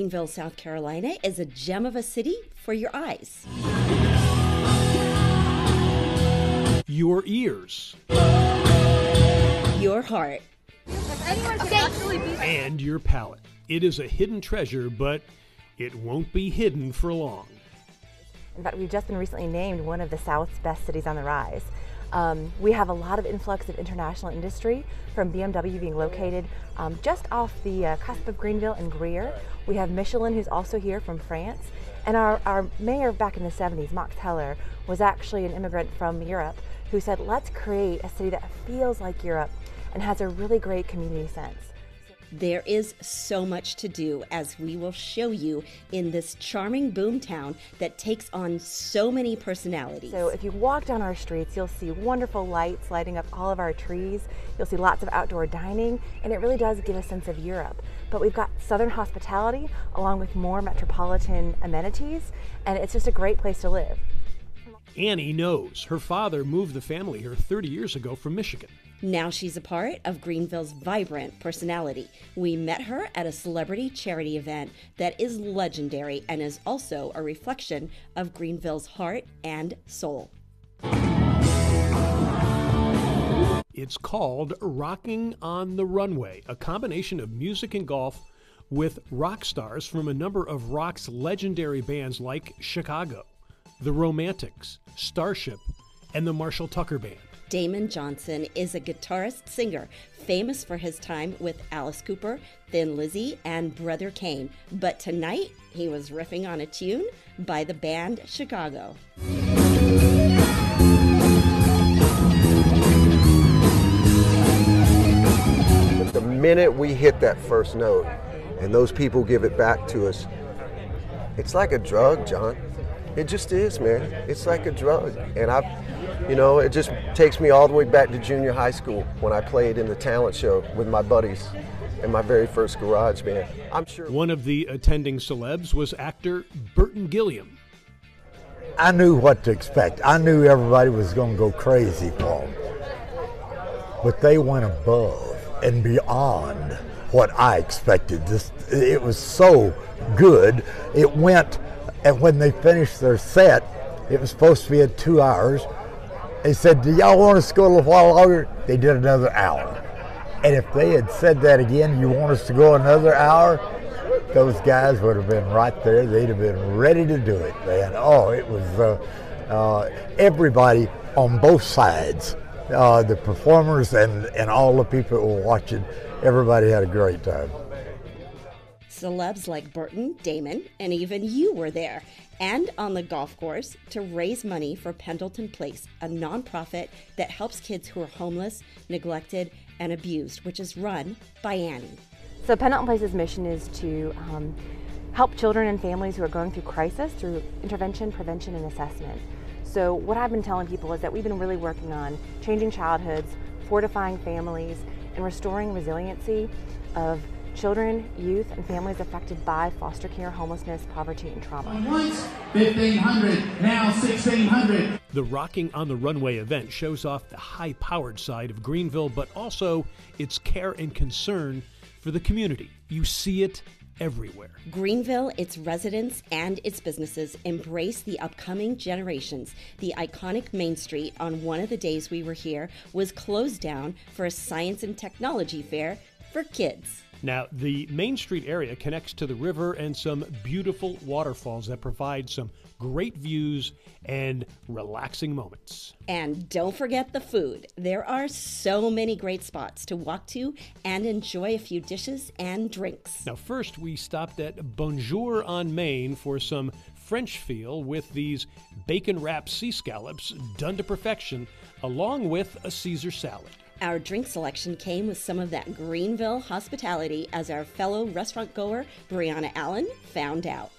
Greenville, South Carolina is a gem of a city for your eyes, your ears, your heart, and your palate. It is a hidden treasure, but it won't be hidden for long. In fact, we've just been recently named one of the South's best cities on the rise. Um, we have a lot of influx of international industry from BMW being located um, just off the uh, cusp of Greenville and Greer. We have Michelin, who's also here from France. And our, our mayor back in the 70s, Max Heller, was actually an immigrant from Europe who said, let's create a city that feels like Europe and has a really great community sense. There is so much to do, as we will show you in this charming boomtown that takes on so many personalities. So, if you walk down our streets, you'll see wonderful lights lighting up all of our trees. You'll see lots of outdoor dining, and it really does give a sense of Europe. But we've got southern hospitality along with more metropolitan amenities, and it's just a great place to live. Annie knows her father moved the family here 30 years ago from Michigan. Now she's a part of Greenville's vibrant personality. We met her at a celebrity charity event that is legendary and is also a reflection of Greenville's heart and soul. It's called Rocking on the Runway, a combination of music and golf with rock stars from a number of rock's legendary bands like Chicago, The Romantics, Starship, and the Marshall Tucker Band. Damon Johnson is a guitarist singer famous for his time with Alice Cooper, Thin Lizzy, and Brother Cane. But tonight, he was riffing on a tune by the band Chicago. The minute we hit that first note and those people give it back to us, it's like a drug, John. It just is, man. It's like a drug. And I've you know, it just takes me all the way back to junior high school when I played in the talent show with my buddies in my very first garage band. I'm sure. One of the attending celebs was actor Burton Gilliam. I knew what to expect. I knew everybody was going to go crazy for him. But they went above and beyond what I expected. This it was so good. It went and when they finished their set, it was supposed to be at 2 hours they said, Do y'all want us to go a little while longer? They did another hour. And if they had said that again, you want us to go another hour? Those guys would have been right there. They'd have been ready to do it, man. Oh, it was uh, uh, everybody on both sides, uh, the performers and, and all the people were watching. Everybody had a great time. Celebs like Burton, Damon, and even you were there, and on the golf course to raise money for Pendleton Place, a nonprofit that helps kids who are homeless, neglected, and abused, which is run by Annie. So, Pendleton Place's mission is to um, help children and families who are going through crisis through intervention, prevention, and assessment. So, what I've been telling people is that we've been really working on changing childhoods, fortifying families, and restoring resiliency of children, youth, and families affected by foster care, homelessness, poverty, and trauma. Once 1500, now 1600. The Rocking on the Runway event shows off the high powered side of Greenville, but also its care and concern for the community. You see it everywhere. Greenville, its residents, and its businesses embrace the upcoming generations. The iconic Main Street on one of the days we were here was closed down for a science and technology fair for kids. Now, the Main Street area connects to the river and some beautiful waterfalls that provide some great views and relaxing moments. And don't forget the food. There are so many great spots to walk to and enjoy a few dishes and drinks. Now, first, we stopped at Bonjour on Main for some French feel with these bacon wrapped sea scallops done to perfection, along with a Caesar salad. Our drink selection came with some of that Greenville hospitality, as our fellow restaurant goer, Brianna Allen, found out.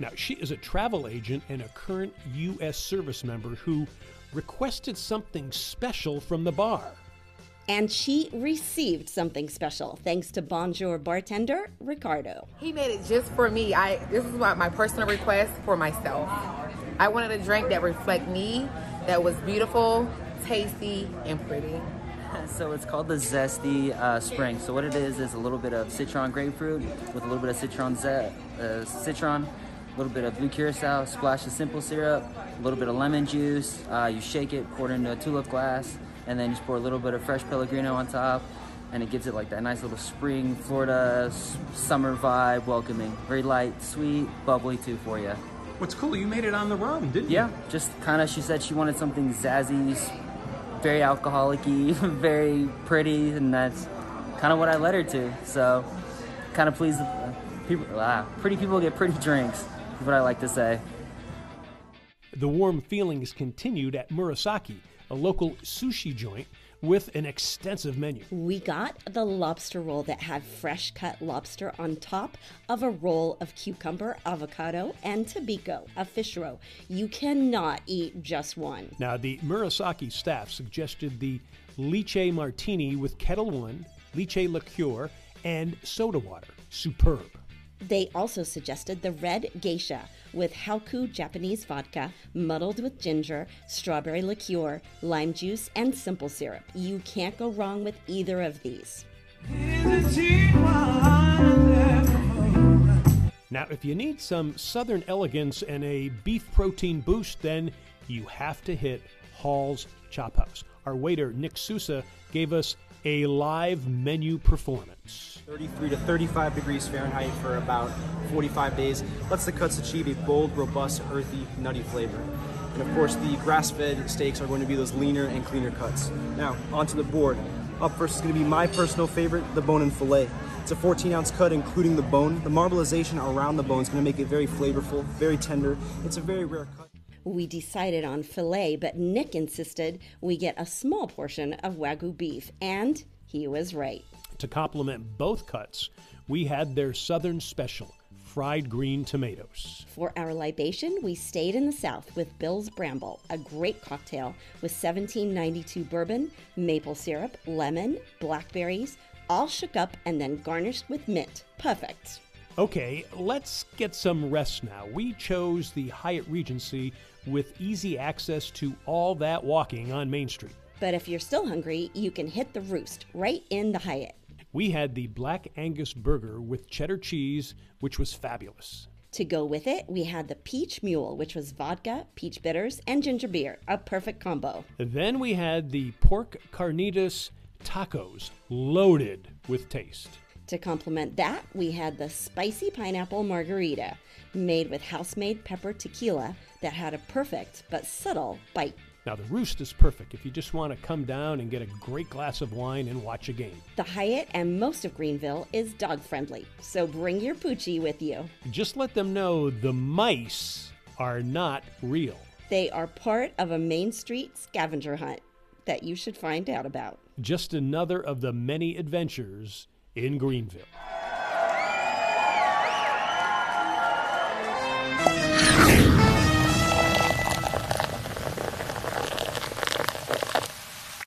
Now, she is a travel agent and a current U.S. service member who requested something special from the bar. And she received something special thanks to Bonjour bartender Ricardo. He made it just for me. I this is my, my personal request for myself. I wanted a drink that reflect me, that was beautiful, tasty, and pretty. So it's called the Zesty uh, Spring. So what it is is a little bit of citron grapefruit with a little bit of citron uh, citron, a little bit of blue curacao, splash of simple syrup, a little bit of lemon juice. Uh, you shake it, pour it into a tulip glass, and then you just pour a little bit of fresh Pellegrino on top, and it gives it like that nice little spring Florida s- summer vibe, welcoming. Very light, sweet, bubbly too for you. What's cool, you made it on the run, didn't you? Yeah, just kind of. She said she wanted something zazzy, very alcoholic-y, very pretty, and that's kind of what I led her to. So, kind of pleased. uh, People, ah, pretty people get pretty drinks. Is what I like to say. The warm feelings continued at Murasaki, a local sushi joint with an extensive menu. We got the lobster roll that had fresh cut lobster on top of a roll of cucumber, avocado, and tobiko, a fish roe. You cannot eat just one. Now, the Murasaki staff suggested the lychee martini with Ketel One, lychee liqueur, and soda water. Superb. They also suggested the red geisha with Haku Japanese vodka, muddled with ginger, strawberry liqueur, lime juice, and simple syrup. You can't go wrong with either of these. Now, if you need some southern elegance and a beef protein boost, then you have to hit Hall's Chop House. Our waiter, Nick Sousa, gave us a live menu performance. 33 to 35 degrees Fahrenheit for about 45 days lets the cuts achieve a bold, robust, earthy, nutty flavor. And of course, the grass-fed steaks are going to be those leaner and cleaner cuts. Now, onto the board. Up first is going to be my personal favorite, the bone-in fillet. It's a 14-ounce cut, including the bone. The marbleization around the bone is going to make it very flavorful, very tender. It's a very rare cut. We decided on filet, but Nick insisted we get a small portion of Wagyu beef, and he was right. To complement both cuts, we had their southern special, fried green tomatoes. For our libation, we stayed in the South with Bill's Bramble, a great cocktail with 1792 bourbon, maple syrup, lemon, blackberries, all shook up and then garnished with mint. Perfect. Okay, let's get some rest now. We chose the Hyatt Regency with easy access to all that walking on Main Street. But if you're still hungry, you can hit the roost right in the Hyatt. We had the Black Angus burger with cheddar cheese, which was fabulous. To go with it, we had the Peach Mule, which was vodka, peach bitters, and ginger beer, a perfect combo. Then we had the pork carnitas tacos, loaded with taste. To complement that, we had the spicy pineapple margarita, made with house made pepper tequila that had a perfect but subtle bite. Now, the roost is perfect if you just want to come down and get a great glass of wine and watch a game. The Hyatt and most of Greenville is dog friendly, so bring your poochie with you. Just let them know the mice are not real. They are part of a Main Street scavenger hunt that you should find out about. Just another of the many adventures in Greenville.